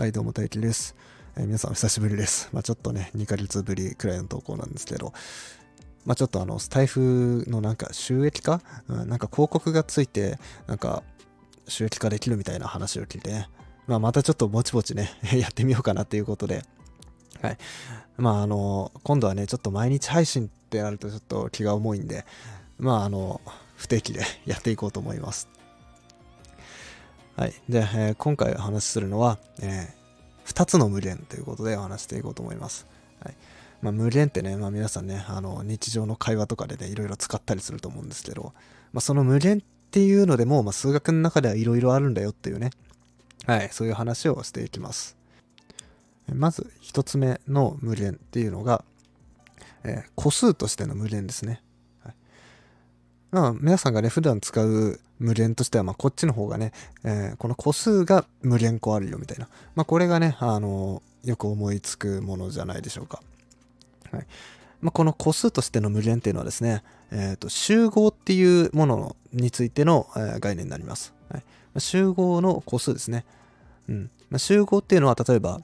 はい、どうも大輝です。えー皆さんお久しぶりです。まあちょっとね、2ヶ月ぶりくらいの投稿なんですけど、まあちょっとあの、スタイフのなんか収益化、うん、なんか広告がついて、なんか収益化できるみたいな話を聞いてね、まあまたちょっとぼちぼちね、やってみようかなっていうことで、はい。まああの、今度はね、ちょっと毎日配信ってなるとちょっと気が重いんで、まああの、不定期でやっていこうと思います。はい。で、えー今回お話しするのは、え2つの無限ということでお話していこうと思います。はい。まあ、無限ってね、まあ皆さんね、あの、日常の会話とかでね、いろいろ使ったりすると思うんですけど、まあその無限っていうのでも、まあ数学の中ではいろいろあるんだよっていうね、はい、そういう話をしていきます。まず一つ目の無限っていうのが、えー個数としての無限ですね。はいまあ、皆さんがね、普段使う無限としては、まあ、こっちの方がね、えーこの個数が無限個あるよみたいな。まあ、これがね、あのよく思いつくものじゃないでしょうか。はい。まあ、この個数としての無限っていうのはですね、えっ、と、集合っていうものについての、えー概念になります。はい。まあ集合の個数ですね。うん。まあ、集合っていうのは、例えば、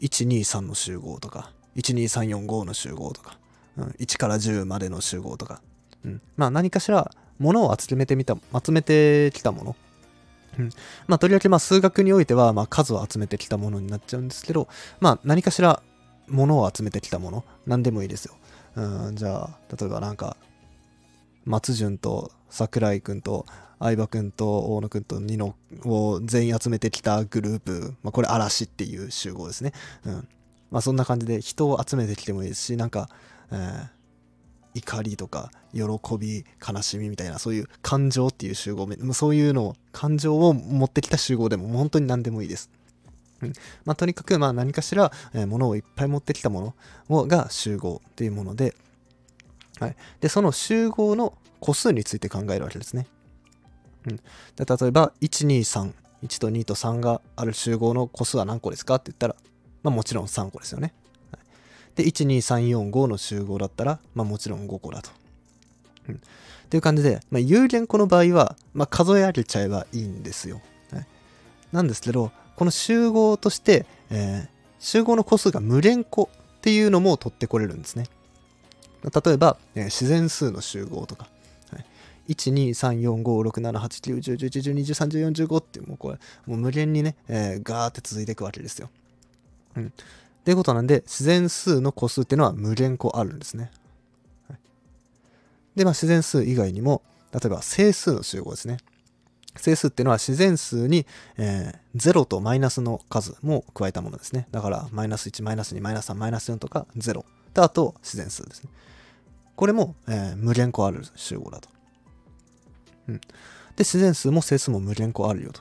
123の集合とか、12345の集合とか、うん、1から10までの集合とか、うん、まあ何かしら物を集めてみた、集めてきたもの。うん、まあとりわけまあ数学においてはまあ数を集めてきたものになっちゃうんですけど、まあ何かしら物を集めてきたもの、何でもいいですよ。うん、じゃあ、例えばなんか、松潤と桜井くんと相葉くんと大野くんとニノを全員集めてきたグループ、まあこれ嵐っていう集合ですね。うん。まあそんな感じで人を集めてきてもいいですし、なんか、えー怒りとか喜び悲しみみたいなそういう感情っていう集合そういうのを感情を持ってきた集合でも本当に何でもいいです。まあ、とにかくまあ何かしら、えー物をいっぱい持ってきたものをが集合っていうもので,、はい、でその集合の個数について考えるわけですね。うん、で例えば123 1と2と3がある集合の個数は何個ですかって言ったら、まあ、もちろん3個ですよね。で、12345の集合だったら、まあもちろん5個だと。うん。っていう感じで、まあ有限個の場合は、まあ数え上げちゃえばいいんですよ。はい、なんですけど、この集合として、えー集合の個数が無限個っていうのも取ってこれるんですね。例えば、えー自然数の集合とか、はい、1,2,3,4,5,6,7,8,9,10,11,12,13,14,15ってもうこれもう無限にね、えーガーって続いていくわけですよ。うん。っていうことなんで、自然数の個数っていうのは無限個あるんですね。で、まあ自然数以外にも、例えば整数の集合ですね。整数っていうのは自然数に、えー0とマイナスの数も加えたものですね。だから、マイナス1、マイナス2、マイナス3、マイナス4とか0。で、あと自然数ですね。これも、えー無限個ある集合だと。うん。で、自然数も整数も無限個あるよと。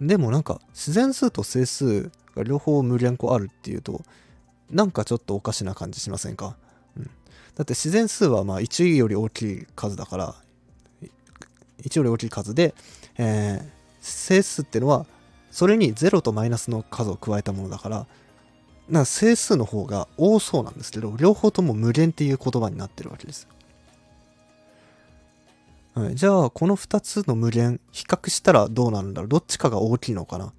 うん。でもなんか、自然数と整数両方無限個あるっていうと、なんかちょっとおかしな感じしませんか、うん、だって自然数はまあ1より大きい数だから、1より大きい数で、えー整数ってのは、それに0とマイナスの数を加えたものだから、な整数の方が多そうなんですけど、両方とも無限っていう言葉になってるわけです。はい、じゃあ、この2つの無限、比較したらどうなるんだろう？どっちかが大きいのかな？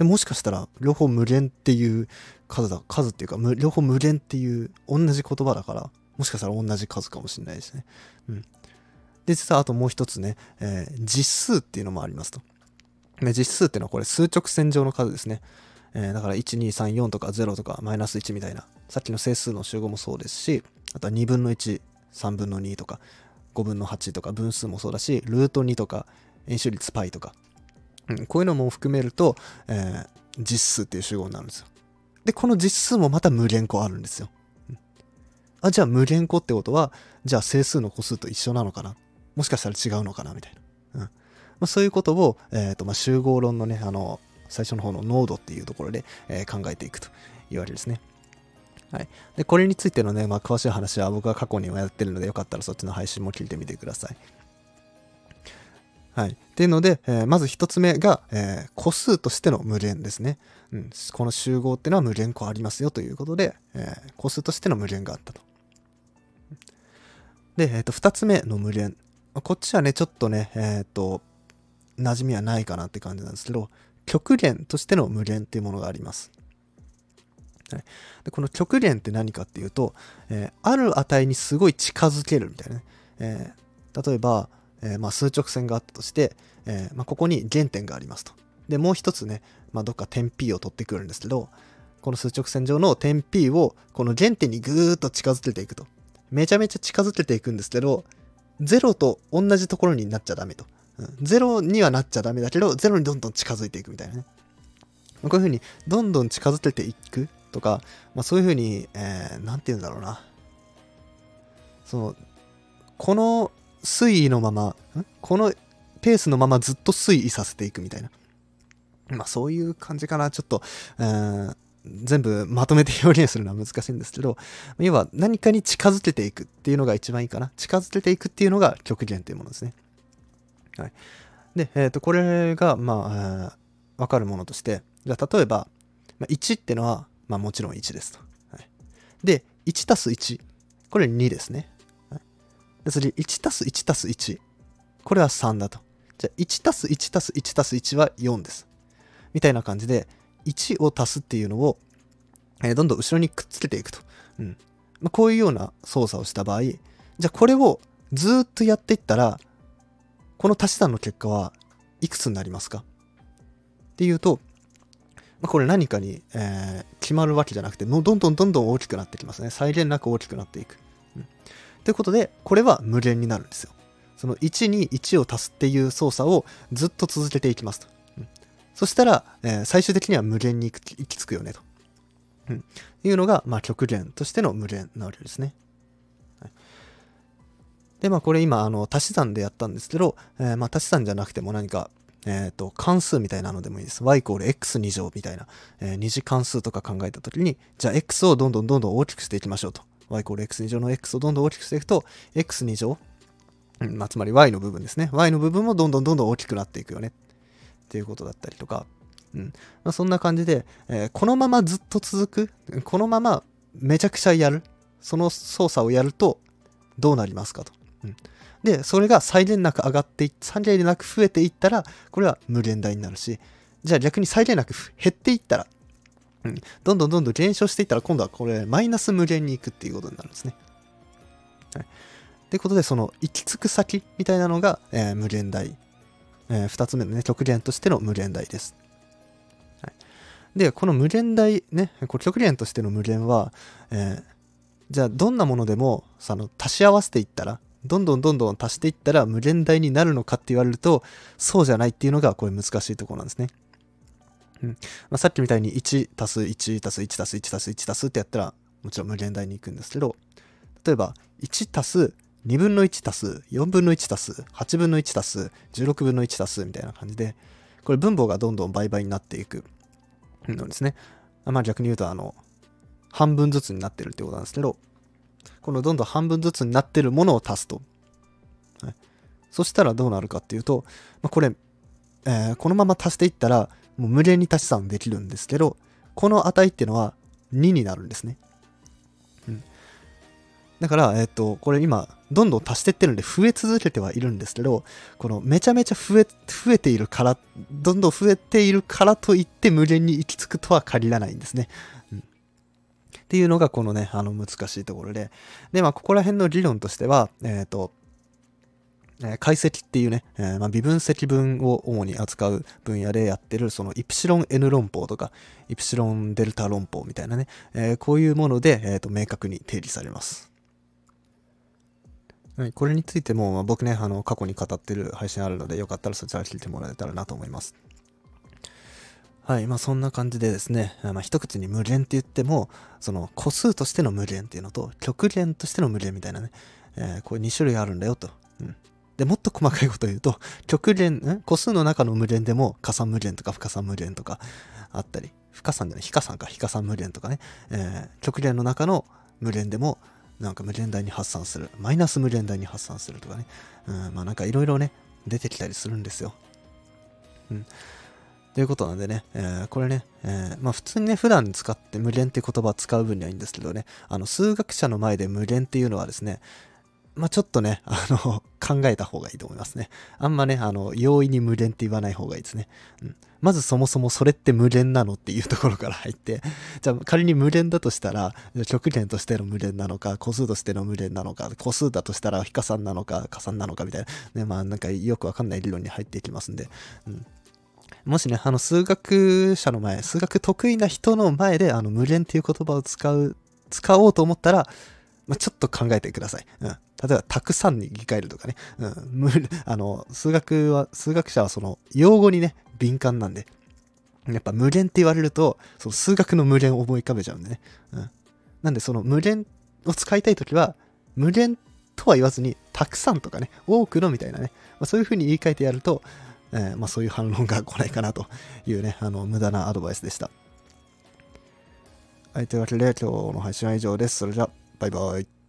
でもしかしたら、両方無限っていう数だ、数っていうか、両方無限っていう同じ言葉だから、もしかしたら同じ数かもしれないですね。うん。で、実はあともう一つね、えー実数っていうのもありますと。ね実数っていうのはこれ数直線上の数ですね。えーだから1、2、3、4とか0とかマイナス1みたいな。さっきの整数の集合もそうですし、あとは2分の1、3分の2とか、5分の8とか分数もそうだし、ルート2とか、円周率 π とか、うん、こういうのも含めると、えー実数っていう集合になるんですよ。で、この実数もまた無限個あるんですよ。うんあ、じゃあ無限個ってことは、じゃあ整数の個数と一緒なのかな？もしかしたら違うのかな？みたいな。うんまあ、そういうことを、えーとまあ、集合論のね、あの、最初の方の濃度っていうところで、えー考えていくというわけですね。はい。で、これについてのね、まあ、詳しい話は僕は過去にもやってるので、よかったらそっちの配信も聞いてみてください。はい。っていうので、えーまず一つ目が、えー個数としての無限ですね。うん。この集合っていうのは無限個ありますよということで、えー個数としての無限があったと。で、えっ、と、二つ目の無限。こっちはね、ちょっとね、えっ、と、馴染みはないかなって感じなんですけど、極限としての無限っていうものがあります。はい、でこの極限って何かっていうと、えー、ある値にすごい近づけるみたいなね。え、例えば、えー、まあ、数直線があったとして、えまあ、ここに原点がありますと。で、もう一つね、まあ、どっか点 P を取ってくるんですけど、この数直線上の点 P をこの原点にぐーっと近づけていくと。めちゃめちゃ近づけていくんですけど、0と同じところになっちゃダメと。うん、0にはなっちゃダメだけど、0にどんどん近づいていくみたいなね。こういうふうにどんどん近づけていくとか、まあ、そういうふうに、えー、なんて言うんだろうな。その、この推移のまま、このペースのままずっと推移させていくみたいな。まあそういう感じかな。ちょっと、えー、全部まとめて表現するのは難しいんですけど、要は何かに近づけていくっていうのが一番いいかな。近づけていくっていうのが極限というものですね。はい。で、えっ、ー、と、これが、まあ、わかるものとして、じゃあ例えば、まあ、1ってのは、まあもちろん1ですと。はい、で、1たす1。これ2ですね。はい、で次、1たす1たす1。これは3だと。じゃあ1たす1たす1たす1は4です。みたいな感じで、1を足すっていうのを、えー、どんどん後ろにくっつけていくと。うんまあ、こういうような操作をした場合、じゃあこれをずっとやっていったら、この足し算の結果はいくつになりますか？っていうと、まあ、これ何かに、えー、決まるわけじゃなくて、もうどんどんどんどん大きくなってきますね。際限なく大きくなっていく。うん、ということで、これは無限になるんですよ。その1に1を足すっていう操作をずっと続けていきますと。そしたら、えー、最終的には無限に行き着くよねと。うん。いうのが、まあ、極限としての無限なわけですね。で、まあ、これ今、あの、足し算でやったんですけど、えー、まあ、足し算じゃなくても何か、えっ、ー、と、関数みたいなのでもいいです。y イコール x2 乗みたいな、えー、二次関数とか考えたときに、じゃあ x をどんどんどんどん大きくしていきましょうと。Y コール x2 乗の x をどんどん大きくしていくと、x2 乗、うんまあ、つまり y の部分ですね。y の部分もどんどんどんどん大きくなっていくよね。っていうことだったりとか、うんまあ、そんな感じで、えー、このままずっと続く、このままめちゃくちゃやる、その操作をやるとどうなりますかと。うん、で、それが際限なく上がっていっ、際限なく増えていったら、これは無限大になるし、じゃあ逆に際限なく減っていったら、うん、どんどんどんどん減少していったら、今度はこれマイナス無限に行くっていうことになるんですね。はい。ということで、その行き着く先みたいなのが、えー、無限大えー、2つ目のね、極限としての無限大です。はい、で、この無限大、ね、これ極限としての無限は、えー、じゃあどんなものでもその足し合わせていったら、どんどんどんどん足していったら無限大になるのかって言われると、そうじゃないっていうのがこれ難しいところなんですね。うんまあ、さっきみたいに1足す1足す1足す1足す1足すってやったら、もちろん無限大に行くんですけど、例えば1足す2分の1足す4分の1足す8分の1足す16分の1足すみたいな感じで、これ分母がどんどん倍々になっていくのですね。まあ逆に言うと、あの、半分ずつになってるってことなんですけど、このどんどん半分ずつになってるものを足すと。はい、そしたらどうなるかっていうと、まあ、これ、えー、このまま足していったら、もう無限に足し算できるんですけど、この値っていうのは2になるんですね。うんだから、えっと、これ今、どんどん足してってるんで増え続けてはいるんですけど、このめちゃめちゃ増え、増えているから、どんどん増えているからといって無限に行き着くとは限らないんですね。うん、っていうのがこのね、あの難しいところで。で、まあ、ここら辺の理論としては、えっ、ー、と、え解析っていうね、え、ま、微分積分を主に扱う分野でやってる、そのイプシロン N 論法とか、イプシロンデルタ論法みたいなね、え、こういうもので、えーと明確に定義されます。はい、これについても、ま、僕ね、あの、過去に語ってる配信あるので、よかったらそちら聞いてもらえたらなと思います。はい、まあそんな感じでですね、まあ、一口に無限って言っても、その個数としての無限っていうのと、極限としての無限みたいなね、えー、これ2種類あるんだよと。うん。で、もっと細かいこと言うと、極限、個数の中の無限でも、加算無限とか不加算無限とかあったり、不加算じゃない、非加算か、非加算無限とかね、えー、極限の中の無限でも、なんか無限大に発散する。マイナス無限大に発散するとかね。うん、まあなんかいろいろね、出てきたりするんですよ。うん。ということなんでね、えー、これね、えー、まあ普通にね、普段使って無限って言葉を使う分にはいいんですけどね、あの、数学者の前で無限っていうのはですね、まあ、ちょっとね、あの、考えた方がいいと思いますね。あんまね、あの、容易に無限って言わない方がいいですね。うん。まずそもそもそれって無限なのっていうところから入って、じゃあ仮に無限だとしたら、極限としての無限なのか、個数としての無限なのか、個数だとしたら非加算なのか、加算なのかみたいな、ね、まあなんかよくわかんない理論に入っていきますんで、うん。もしね、あの、数学者の前、数学得意な人の前で、あの、無限っていう言葉を使う、使おうと思ったら、まあ、ちょっと考えてください。うん。例えば、たくさんに議換えるとかね。うん。あの、数学は、数学者はその、用語にね、敏感なんで。やっぱ無限って言われると、その数学の無限を思い浮かべちゃうんでね。うん。なんで、その無限を使いたいときは、無限とは言わずに、たくさんとかね、多くのみたいなね。まあ、そういう風に言い換えてやると、えー、まあ、そういう反論が来ないかなというね、あの、無駄なアドバイスでした。はい、というわけで今日の配信は以上です。それじゃ、バイバイ。